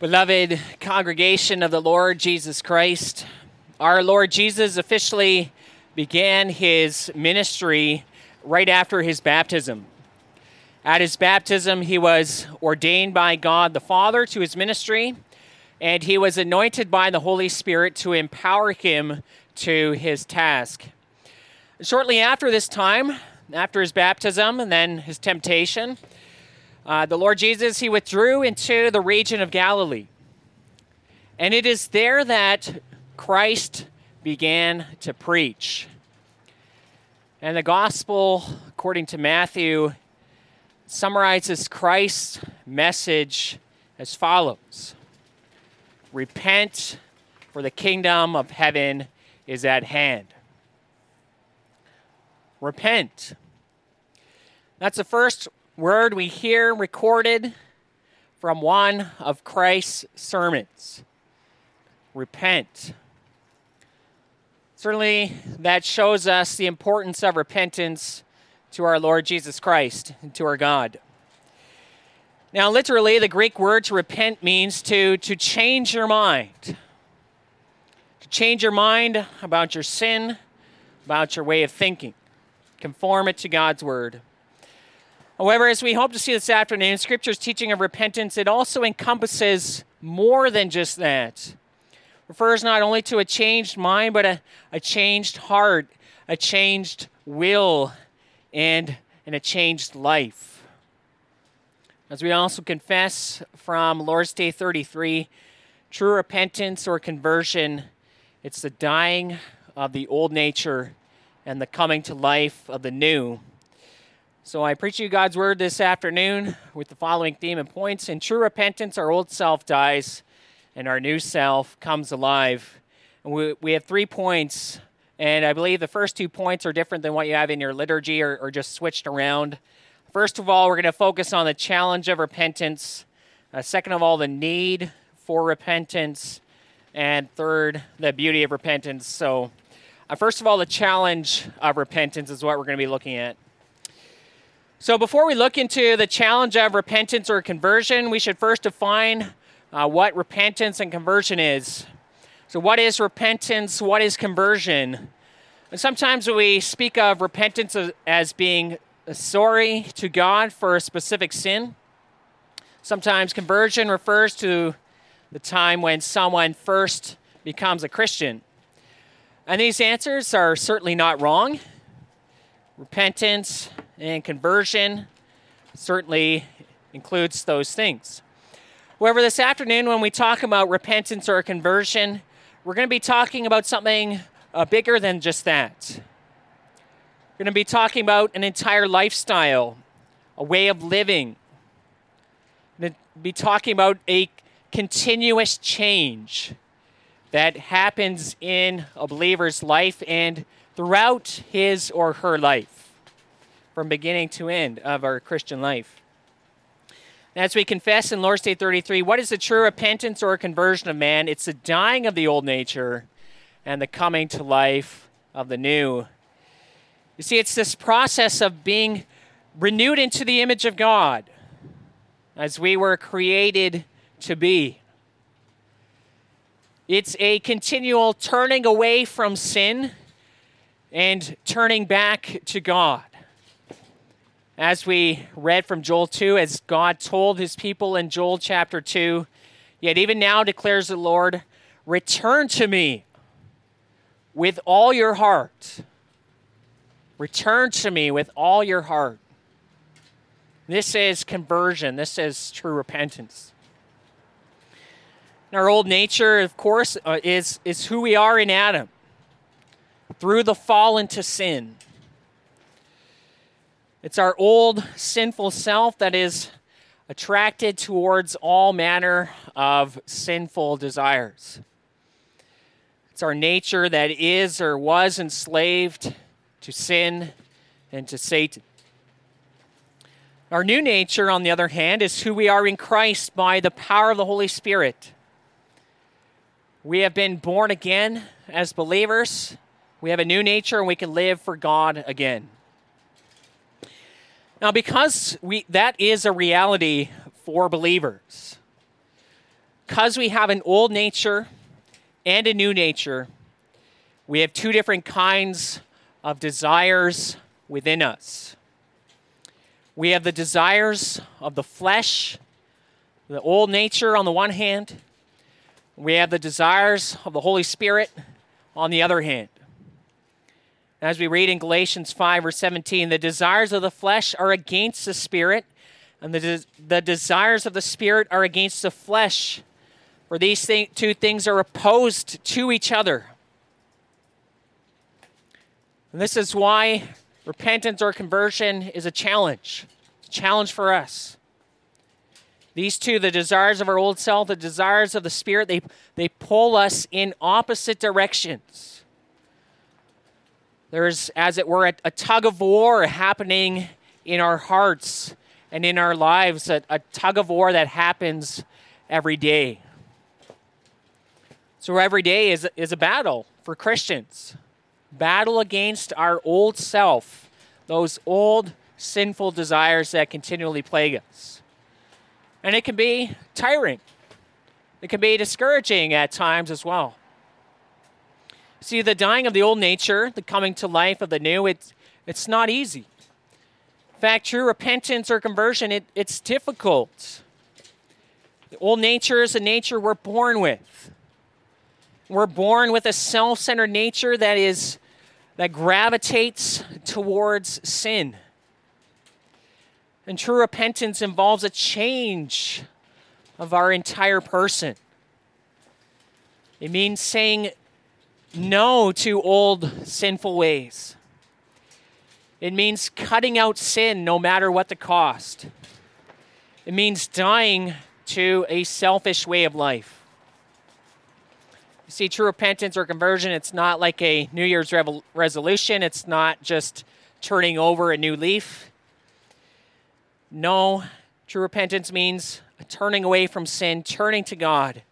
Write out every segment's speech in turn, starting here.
Beloved congregation of the Lord Jesus Christ, our Lord Jesus officially began his ministry right after his baptism. At his baptism, he was ordained by God the Father to his ministry, and he was anointed by the Holy Spirit to empower him to his task. Shortly after this time, after his baptism and then his temptation, uh, the Lord Jesus, he withdrew into the region of Galilee. And it is there that Christ began to preach. And the gospel, according to Matthew, summarizes Christ's message as follows Repent, for the kingdom of heaven is at hand. Repent. That's the first word we hear recorded from one of Christ's sermons. Repent. Certainly, that shows us the importance of repentance to our Lord Jesus Christ and to our God. Now, literally, the Greek word to repent means to, to change your mind. To change your mind about your sin, about your way of thinking, conform it to God's word. However, as we hope to see this afternoon, Scripture's teaching of repentance, it also encompasses more than just that. It refers not only to a changed mind, but a, a changed heart, a changed will, and, and a changed life. As we also confess from Lord's Day 33, true repentance or conversion, it's the dying of the old nature and the coming to life of the new. So I preach you God's word this afternoon with the following theme and points. In true repentance, our old self dies and our new self comes alive. And we, we have three points, and I believe the first two points are different than what you have in your liturgy or, or just switched around. First of all, we're going to focus on the challenge of repentance. Uh, second of all, the need for repentance. And third, the beauty of repentance. So, uh, first of all, the challenge of repentance is what we're going to be looking at. So, before we look into the challenge of repentance or conversion, we should first define uh, what repentance and conversion is. So, what is repentance? What is conversion? And sometimes we speak of repentance as being sorry to God for a specific sin. Sometimes conversion refers to the time when someone first becomes a Christian. And these answers are certainly not wrong. Repentance and conversion certainly includes those things. However, this afternoon, when we talk about repentance or conversion, we're going to be talking about something uh, bigger than just that. We're going to be talking about an entire lifestyle, a way of living. We're going to be talking about a continuous change that happens in a believer's life and throughout his or her life from beginning to end of our Christian life. As we confess in Lord's Day 33, what is the true repentance or conversion of man? It's the dying of the old nature and the coming to life of the new. You see, it's this process of being renewed into the image of God as we were created to be. It's a continual turning away from sin and turning back to God as we read from Joel 2, as God told his people in Joel chapter 2, yet even now declares the Lord, return to me with all your heart. Return to me with all your heart. This is conversion, this is true repentance. Our old nature, of course, uh, is, is who we are in Adam through the fall into sin. It's our old sinful self that is attracted towards all manner of sinful desires. It's our nature that is or was enslaved to sin and to Satan. Our new nature, on the other hand, is who we are in Christ by the power of the Holy Spirit. We have been born again as believers. We have a new nature and we can live for God again. Now, because we, that is a reality for believers, because we have an old nature and a new nature, we have two different kinds of desires within us. We have the desires of the flesh, the old nature on the one hand. We have the desires of the Holy Spirit on the other hand. As we read in Galatians 5 or 17, the desires of the flesh are against the spirit, and the, the desires of the spirit are against the flesh. For these th- two things are opposed to each other. And this is why repentance or conversion is a challenge. It's a challenge for us. These two, the desires of our old self, the desires of the spirit, they, they pull us in opposite directions. There's, as it were, a, a tug of war happening in our hearts and in our lives, a, a tug of war that happens every day. So every day is, is a battle for Christians. Battle against our old self, those old sinful desires that continually plague us. And it can be tiring. It can be discouraging at times as well. See, the dying of the old nature, the coming to life of the new, it's, it's not easy. In fact, true repentance or conversion, it, it's difficult. The old nature is a nature we're born with. We're born with a self centered nature that, is, that gravitates towards sin. And true repentance involves a change of our entire person. It means saying no to old sinful ways. It means cutting out sin no matter what the cost. It means dying to a selfish way of life. You see, true repentance or conversion, it's not like a New Year's resolution, it's not just turning over a new leaf. No, true repentance means turning away from sin, turning to God,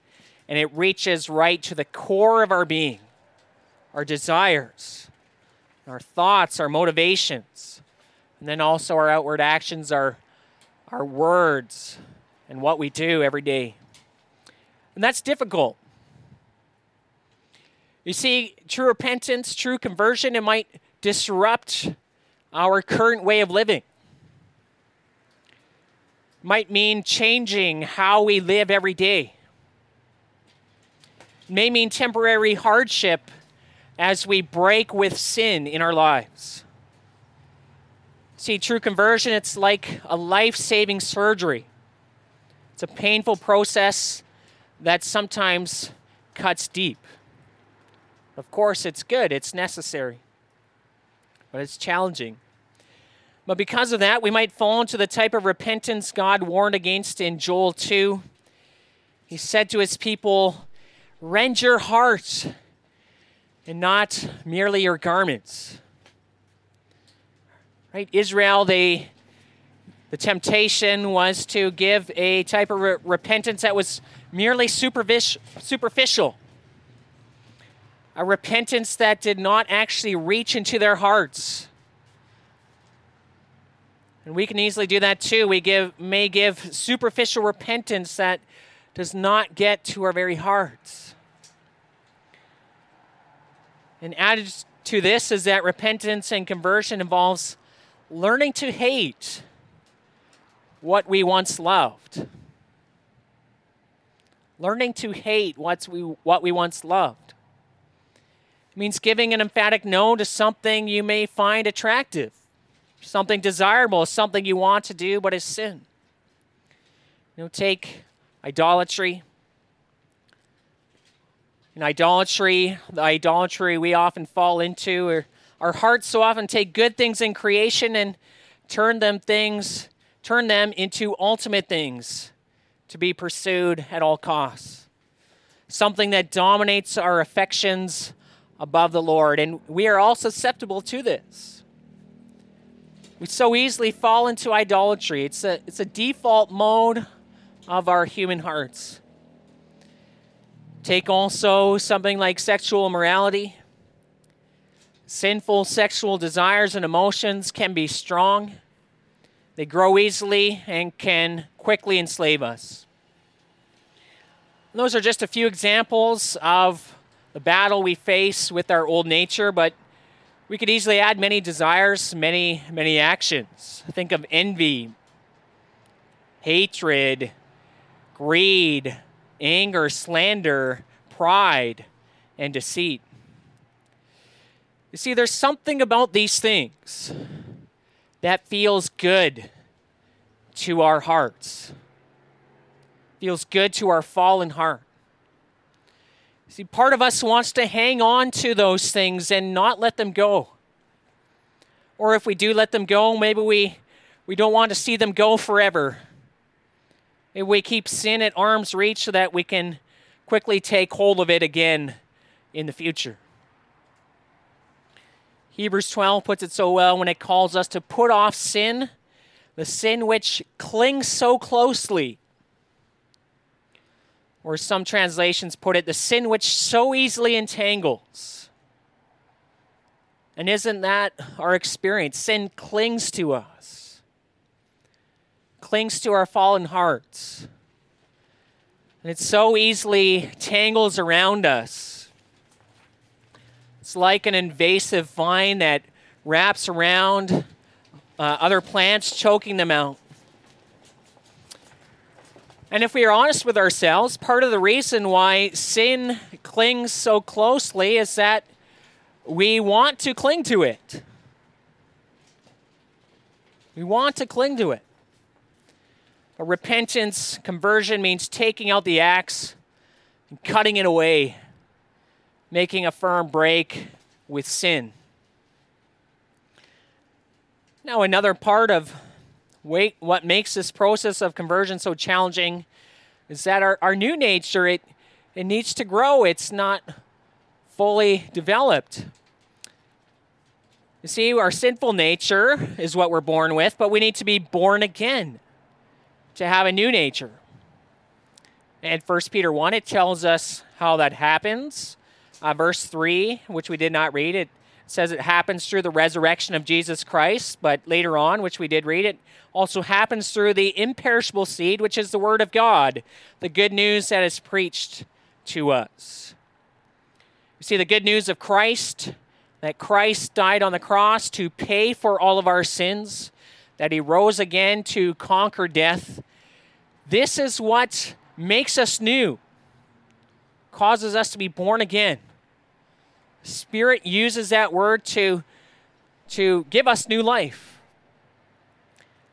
and it reaches right to the core of our being our desires, our thoughts, our motivations, and then also our outward actions, our, our words, and what we do every day. And that's difficult. You see, true repentance, true conversion, it might disrupt our current way of living. Might mean changing how we live every day. May mean temporary hardship as we break with sin in our lives. See, true conversion, it's like a life saving surgery. It's a painful process that sometimes cuts deep. Of course, it's good, it's necessary, but it's challenging. But because of that, we might fall into the type of repentance God warned against in Joel 2. He said to his people, Rend your heart and not merely your garments. Right? Israel, they the temptation was to give a type of re- repentance that was merely superficial. A repentance that did not actually reach into their hearts. And we can easily do that too. We give, may give superficial repentance that does not get to our very hearts. And added to this is that repentance and conversion involves learning to hate what we once loved. Learning to hate what's we, what we once loved. It means giving an emphatic no to something you may find attractive, something desirable, something you want to do, but is sin. You know, take idolatry, in idolatry, the idolatry we often fall into, or our hearts so often take good things in creation and turn them things, turn them into ultimate things to be pursued at all costs. Something that dominates our affections above the Lord. And we are all susceptible to this. We so easily fall into idolatry. It's a, it's a default mode of our human hearts. Take also something like sexual immorality. Sinful sexual desires and emotions can be strong. They grow easily and can quickly enslave us. those are just a few examples of the battle we face with our old nature, but we could easily add many desires, many, many actions. Think of envy, hatred, greed, anger, slander, pride, and deceit. You see, there's something about these things that feels good to our hearts, feels good to our fallen heart. See, part of us wants to hang on to those things and not let them go. Or if we do let them go, maybe we, we don't want to see them go forever. We keep sin at arm's reach so that we can quickly take hold of it again in the future. Hebrews 12 puts it so well when it calls us to put off sin, the sin which clings so closely. Or some translations put it, the sin which so easily entangles. And isn't that our experience? Sin clings to us, clings to our fallen hearts. And it so easily tangles around us it's like an invasive vine that wraps around uh, other plants, choking them out. And if we are honest with ourselves, part of the reason why sin clings so closely is that we want to cling to it. We want to cling to it. Repentance, conversion means taking out the axe and cutting it away making a firm break with sin. Now, another part of wait, what makes this process of conversion so challenging is that our, our new nature, it, it needs to grow. It's not fully developed. You see, our sinful nature is what we're born with, but we need to be born again to have a new nature. And 1 Peter 1, it tells us how that happens uh, verse 3, which we did not read, it says it happens through the resurrection of Jesus Christ, but later on, which we did read, it also happens through the imperishable seed, which is the Word of God, the good news that is preached to us. You see, the good news of Christ, that Christ died on the cross to pay for all of our sins, that he rose again to conquer death. This is what makes us new, causes us to be born again. Spirit uses that word to, to give us new life.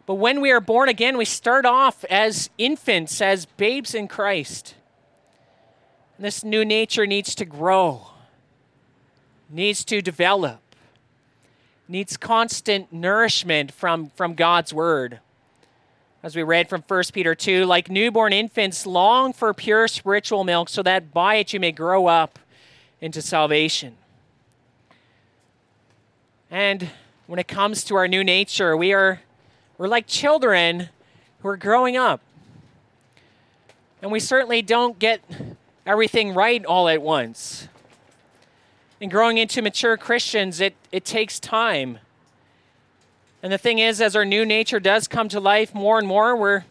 But when we are born again, we start off as infants, as babes in Christ. And this new nature needs to grow, needs to develop, needs constant nourishment from, from God's word. As we read from 1 Peter 2, like newborn infants, long for pure spiritual milk, so that by it you may grow up into salvation. And when it comes to our new nature, we are we're like children who are growing up. And we certainly don't get everything right all at once. And growing into mature Christians, it, it takes time. And the thing is, as our new nature does come to life more and more, we're,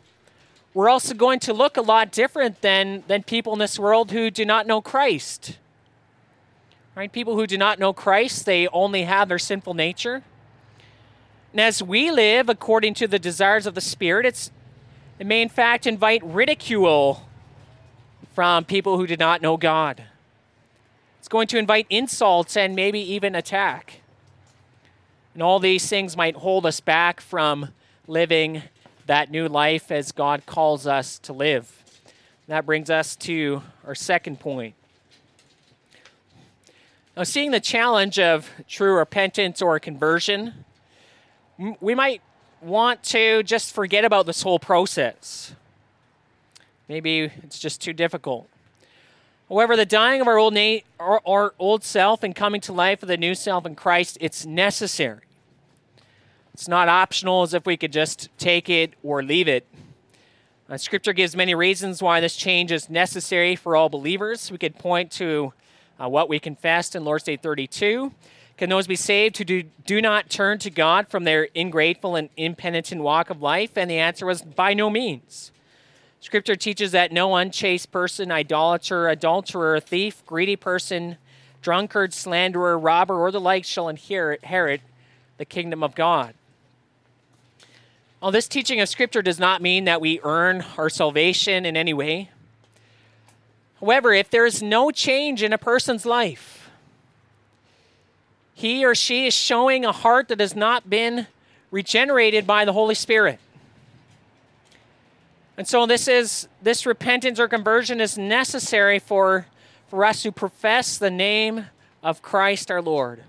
we're also going to look a lot different than, than people in this world who do not know Christ. Right? People who do not know Christ, they only have their sinful nature. And as we live according to the desires of the Spirit, it's, it may in fact invite ridicule from people who do not know God. It's going to invite insults and maybe even attack. And all these things might hold us back from living that new life as God calls us to live. that brings us to our second point. Now, seeing the challenge of true repentance or conversion, we might want to just forget about this whole process. Maybe it's just too difficult. However, the dying of our old, na- our, our old self and coming to life of the new self in Christ, it's necessary. It's not optional as if we could just take it or leave it. Uh, scripture gives many reasons why this change is necessary for all believers. We could point to uh, what we confessed in Lord's Day 32. Can those be saved who do, do not turn to God from their ingrateful and impenitent walk of life? And the answer was by no means. Scripture teaches that no unchaste person, idolater, adulterer, thief, greedy person, drunkard, slanderer, robber, or the like shall inherit the kingdom of God. Well, this teaching of Scripture does not mean that we earn our salvation in any way. However, if there is no change in a person's life, he or she is showing a heart that has not been regenerated by the Holy Spirit. And so this is this repentance or conversion is necessary for, for us to profess the name of Christ our Lord.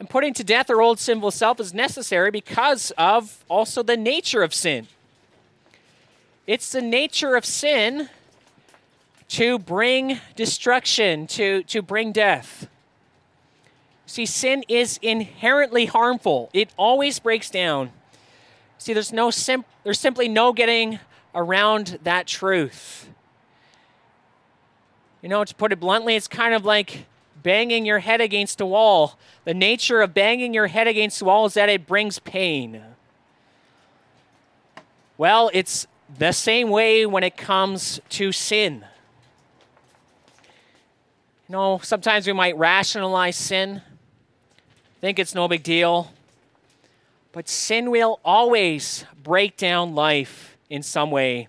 And putting to death our old sinful self is necessary because of also the nature of sin. It's the nature of sin to bring destruction, to, to bring death. See, sin is inherently harmful. It always breaks down. See, there's no sim- there's simply no getting around that truth. You know, to put it bluntly, it's kind of like banging your head against a wall. The nature of banging your head against the wall is that it brings pain. Well, it's the same way when it comes to sin. You know, sometimes we might rationalize sin, think it's no big deal. But sin will always break down life in some way,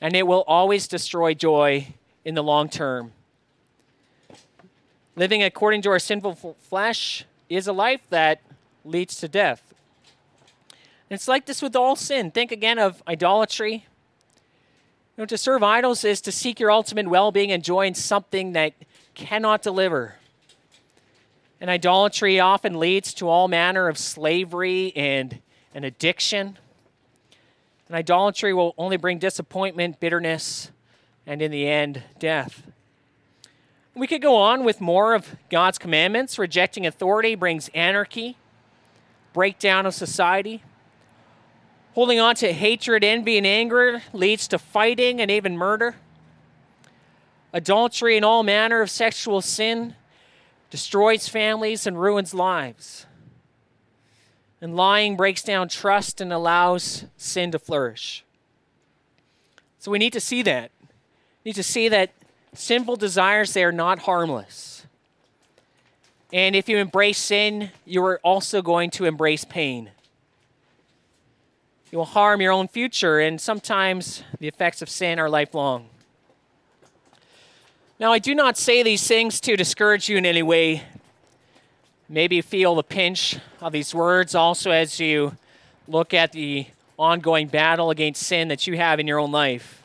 and it will always destroy joy in the long term. Living according to our sinful flesh is a life that leads to death. It's like this with all sin. Think again of idolatry. You know, to serve idols is to seek your ultimate well being and joy in something that cannot deliver. And idolatry often leads to all manner of slavery and an addiction. And idolatry will only bring disappointment, bitterness, and in the end, death. We could go on with more of God's commandments. Rejecting authority brings anarchy, breakdown of society. Holding on to hatred, envy, and anger leads to fighting and even murder. Adultery and all manner of sexual sin destroys families and ruins lives. And lying breaks down trust and allows sin to flourish. So we need to see that. We need to see that sinful desires, they are not harmless. And if you embrace sin, you are also going to embrace pain. You will harm your own future, and sometimes the effects of sin are lifelong. Now, I do not say these things to discourage you in any way. Maybe feel the pinch of these words also as you look at the ongoing battle against sin that you have in your own life.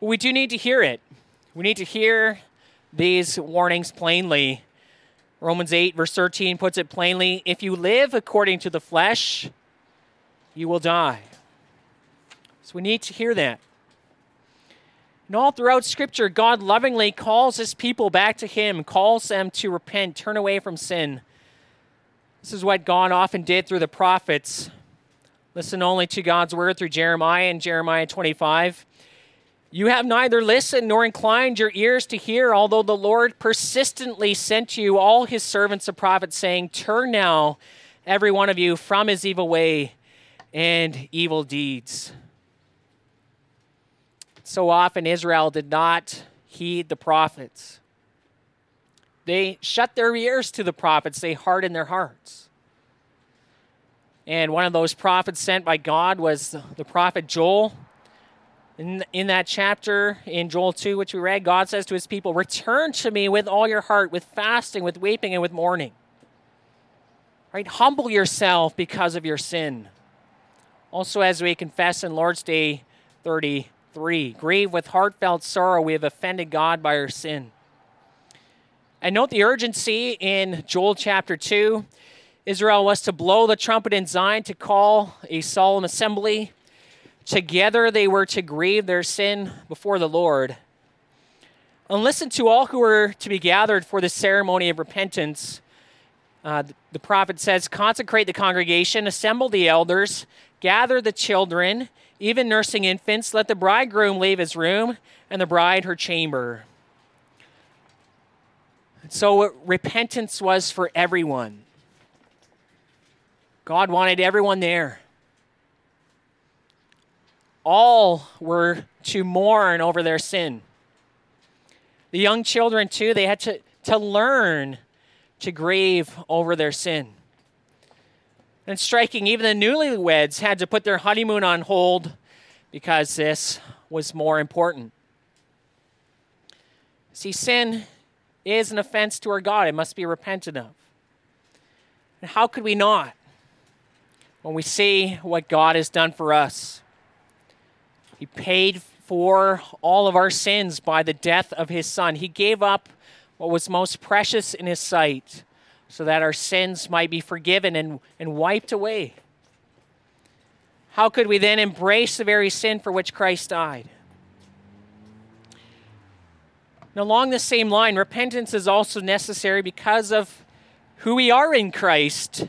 But we do need to hear it. We need to hear these warnings plainly. Romans 8, verse 13 puts it plainly if you live according to the flesh, you will die. So we need to hear that. And all throughout Scripture, God lovingly calls his people back to him, calls them to repent, turn away from sin. This is what God often did through the prophets. Listen only to God's word through Jeremiah and Jeremiah 25. You have neither listened nor inclined your ears to hear, although the Lord persistently sent you all his servants the prophets, saying, Turn now, every one of you, from his evil way and evil deeds. So often Israel did not heed the prophets. They shut their ears to the prophets, they hardened their hearts. And one of those prophets sent by God was the prophet Joel. In, in that chapter in Joel 2, which we read, God says to his people, Return to me with all your heart, with fasting, with weeping, and with mourning. Right? Humble yourself because of your sin. Also, as we confess in Lord's Day 30, 3. Grieve with heartfelt sorrow, we have offended God by our sin. And note the urgency in Joel chapter 2. Israel was to blow the trumpet in Zion to call a solemn assembly. Together they were to grieve their sin before the Lord. And listen to all who are to be gathered for the ceremony of repentance. Uh, the prophet says, Consecrate the congregation, assemble the elders, gather the children, even nursing infants, let the bridegroom leave his room and the bride her chamber. So, repentance was for everyone. God wanted everyone there. all were to mourn over their sin. The young children, too, they had to, to learn to grieve over their sin. And striking, even the newlyweds had to put their honeymoon on hold because this was more important. See, sin is an offense to our God. It must be repented of. And how could we not when we see what God has done for us? He paid for all of our sins by the death of his Son. He gave up what was most precious in his sight so that our sins might be forgiven and, and wiped away. How could we then embrace the very sin for which Christ died? And along the same line, repentance is also necessary because of who we are in Christ.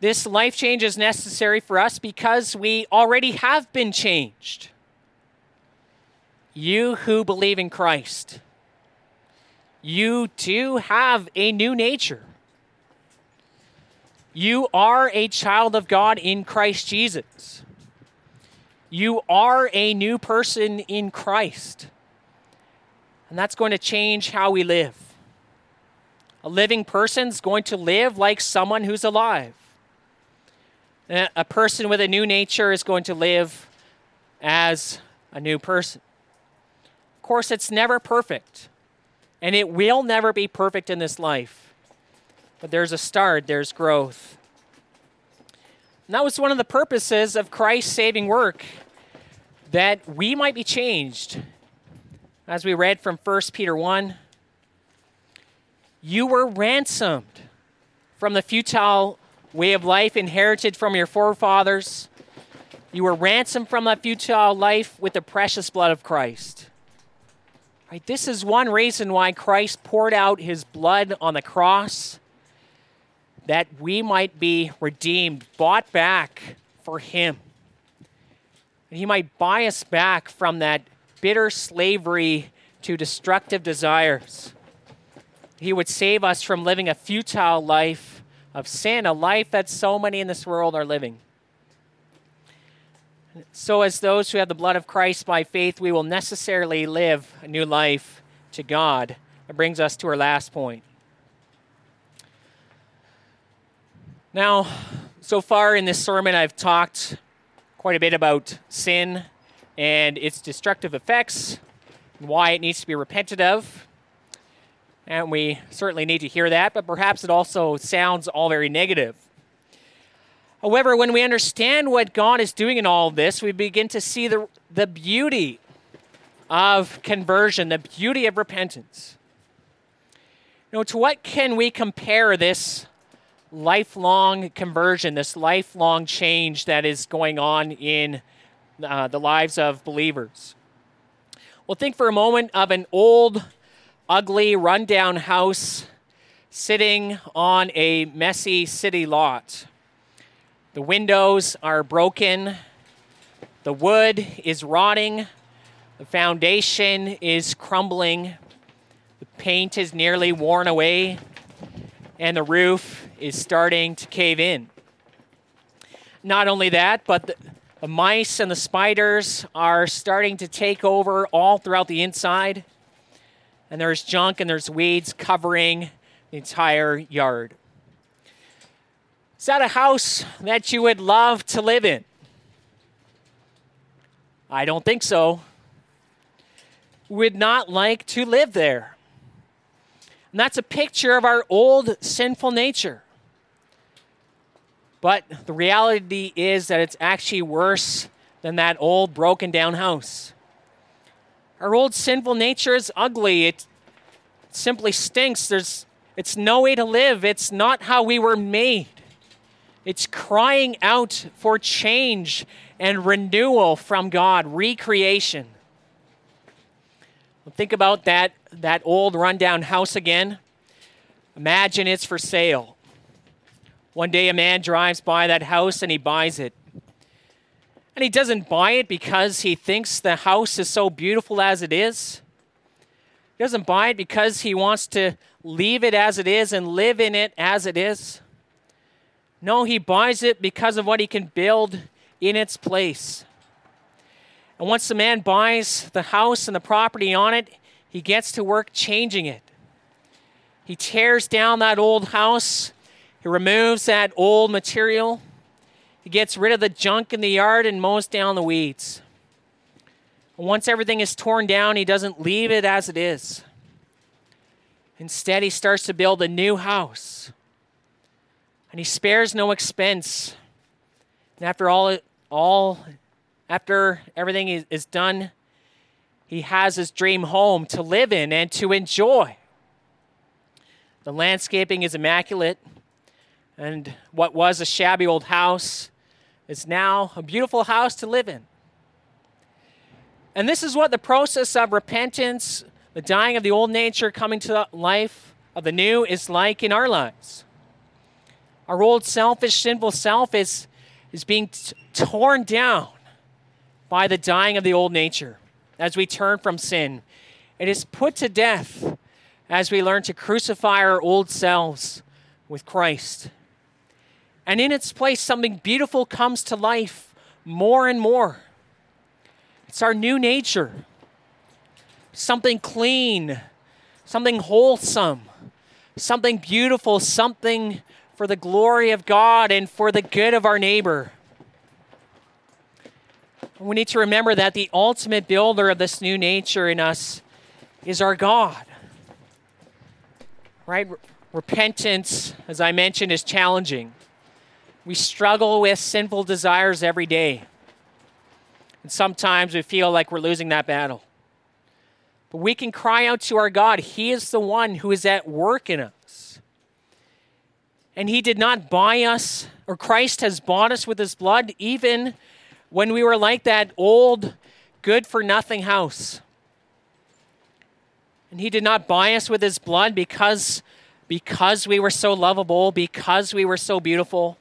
This life change is necessary for us because we already have been changed. You who believe in Christ, you too have a new nature. You are a child of God in Christ Jesus. You are a new person in Christ. And that's going to change how we live. A living person's going to live like someone who's alive. Eh, a person with a new nature is going to live as a new person. Of course, it's never perfect, and it will never be perfect in this life. But there's a start, there's growth. And that was one of the purposes of Christ's saving work that we might be changed as we read from 1 Peter 1, you were ransomed from the futile way of life inherited from your forefathers. You were ransomed from that futile life with the precious blood of Christ. Right, this is one reason why Christ poured out his blood on the cross that we might be redeemed, bought back for him. And he might buy us back from that bitter slavery to destructive desires. He would save us from living a futile life of sin, a life that so many in this world are living. So, as those who have the blood of Christ by faith, we will necessarily live a new life to God. That brings us to our last point. Now, so far in this sermon, I've talked quite a bit about sin and its destructive effects, and why it needs to be repented of. And we certainly need to hear that, but perhaps it also sounds all very negative. However, when we understand what God is doing in all this, we begin to see the, the beauty of conversion, the beauty of repentance. Know, to what can we compare this lifelong conversion, this lifelong change that is going on in uh, the lives of believers. Well, think for a moment of an old, ugly, rundown house sitting on a messy city lot. The windows are broken, the wood is rotting, the foundation is crumbling, the paint is nearly worn away, and the roof is starting to cave in. Not only that, but the, the mice and the spiders are starting to take over all throughout the inside. And there's junk and there's weeds covering the entire yard. Is that a house that you would love to live in? I don't think so. Would not like to live there. And that's a picture of our old sinful nature. But the reality is that it's actually worse than that old broken down house. Our old sinful nature is ugly. It simply stinks. There's it's no way to live. It's not how we were made. It's crying out for change and renewal from God, recreation. Think about that, that old rundown house again. Imagine it's for sale. One day a man drives by that house and he buys it. And he doesn't buy it because he thinks the house is so beautiful as it is. He doesn't buy it because he wants to leave it as it is and live in it as it is. No, he buys it because of what he can build in its place. And once the man buys the house and the property on it, he gets to work changing it. He tears down that old house, he removes that old material, he gets rid of the junk in the yard and mows down the weeds. Once everything is torn down, he doesn't leave it as it is. Instead, he starts to build a new house. And he spares no expense. And after all, all after everything is, is done, he has his dream home to live in and to enjoy. The landscaping is immaculate, and what was a shabby old house is now a beautiful house to live in. And this is what the process of repentance, the dying of the old nature, coming to the life of the new, is like in our lives. Our old selfish, sinful self is, is being t- torn down by the dying of the old nature as we turn from sin. It is put to death as we learn to crucify our old selves with Christ. And in its place, something beautiful comes to life more and more. It's our new nature, something clean, something wholesome, something beautiful, something for the glory of God and for the good of our neighbor. We need to remember that the ultimate builder of this new nature in us is our God. Right? Repentance, as I mentioned, is challenging. We struggle with sinful desires every day. And sometimes we feel like we're losing that battle. But we can cry out to our God. He is the one who is at work in us. And He did not buy us, or Christ has bought us with His blood, even when we were like that old, good for nothing house. And he did not buy us with his blood because, because we were so lovable, because we were so beautiful.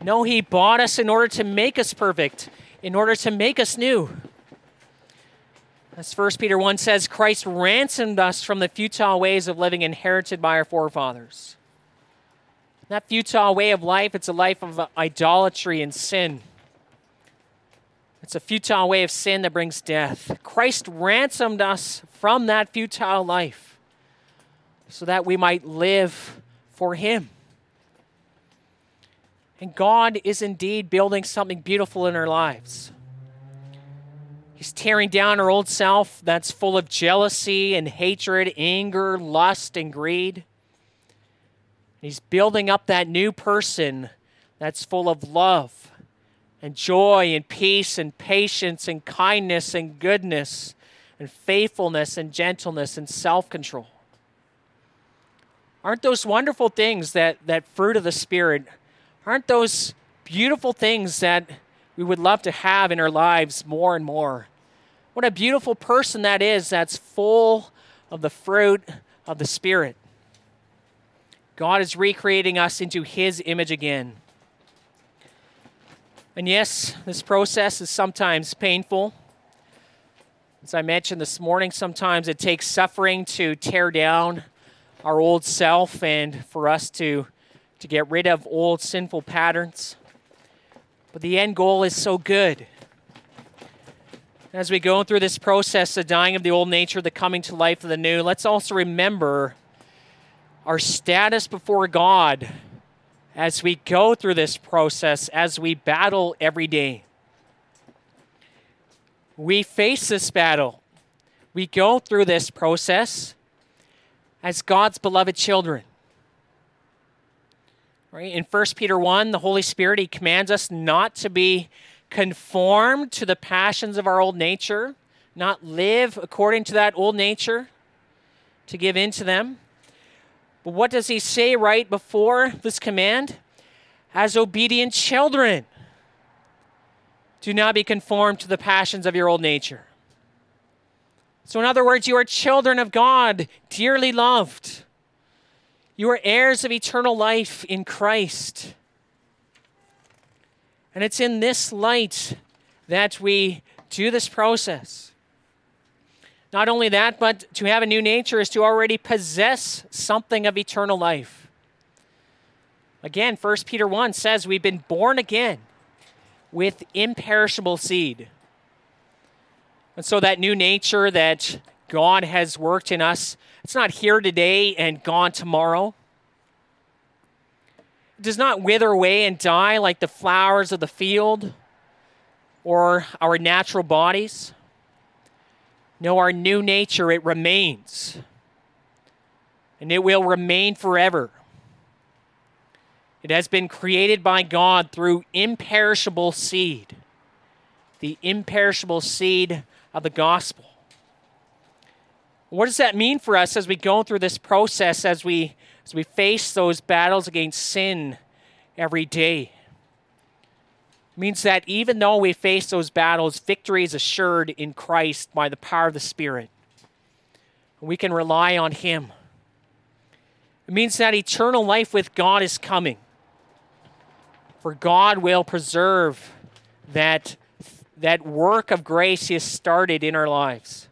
No, he bought us in order to make us perfect, in order to make us new. As 1 Peter 1 says, Christ ransomed us from the futile ways of living inherited by our forefathers. That futile way of life, it's a life of uh, idolatry and sin. It's a futile way of sin that brings death. Christ ransomed us from that futile life so that we might live for Him. And God is indeed building something beautiful in our lives. He's tearing down our old self that's full of jealousy and hatred, anger, lust, and greed. He's building up that new person that's full of love and joy and peace and patience and kindness and goodness and faithfulness and gentleness and self control. Aren't those wonderful things that, that fruit of the Spirit? Aren't those beautiful things that we would love to have in our lives more and more? What a beautiful person that is that's full of the fruit of the Spirit. God is recreating us into His image again. And yes, this process is sometimes painful. As I mentioned this morning, sometimes it takes suffering to tear down our old self and for us to, to get rid of old sinful patterns. But the end goal is so good. As we go through this process, the dying of the old nature, the coming to life of the new, let's also remember our status before God as we go through this process, as we battle every day. We face this battle. We go through this process as God's beloved children. Right? In 1 Peter 1, the Holy Spirit he commands us not to be conformed to the passions of our old nature, not live according to that old nature, to give in to them. But what does he say right before this command? As obedient children, do not be conformed to the passions of your old nature. So, in other words, you are children of God, dearly loved. You are heirs of eternal life in Christ. And it's in this light that we do this process. Not only that, but to have a new nature is to already possess something of eternal life. Again, 1 Peter 1 says we've been born again with imperishable seed. And so that new nature that God has worked in us, it's not here today and gone tomorrow. It does not wither away and die like the flowers of the field or our natural bodies. No, our new nature, it remains. And it will remain forever. It has been created by God through imperishable seed, the imperishable seed of the gospel. What does that mean for us as we go through this process, as we, as we face those battles against sin every day? Means that even though we face those battles, victory is assured in Christ by the power of the Spirit. We can rely on Him. It means that eternal life with God is coming. For God will preserve that, that work of grace He has started in our lives.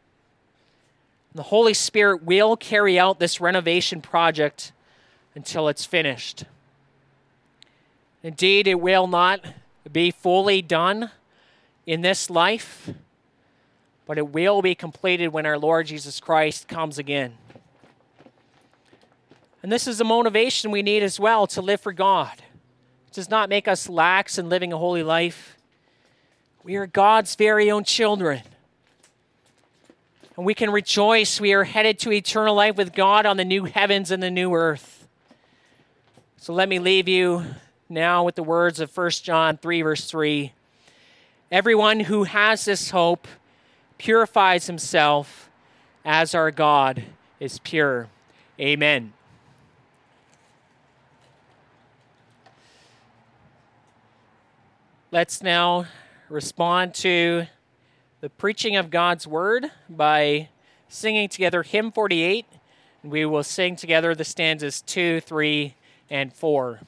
The Holy Spirit will carry out this renovation project until it's finished. Indeed, it will not be fully done in this life, but it will be completed when our Lord Jesus Christ comes again. And this is the motivation we need as well to live for God. It does not make us lax in living a holy life. We are God's very own children. And we can rejoice. We are headed to eternal life with God on the new heavens and the new earth. So let me leave you now with the words of 1 John 3, verse 3. Everyone who has this hope purifies himself as our God is pure. Amen. Let's now respond to the preaching of God's word by singing together hymn 48. We will sing together the stanzas 2, 3, and 4.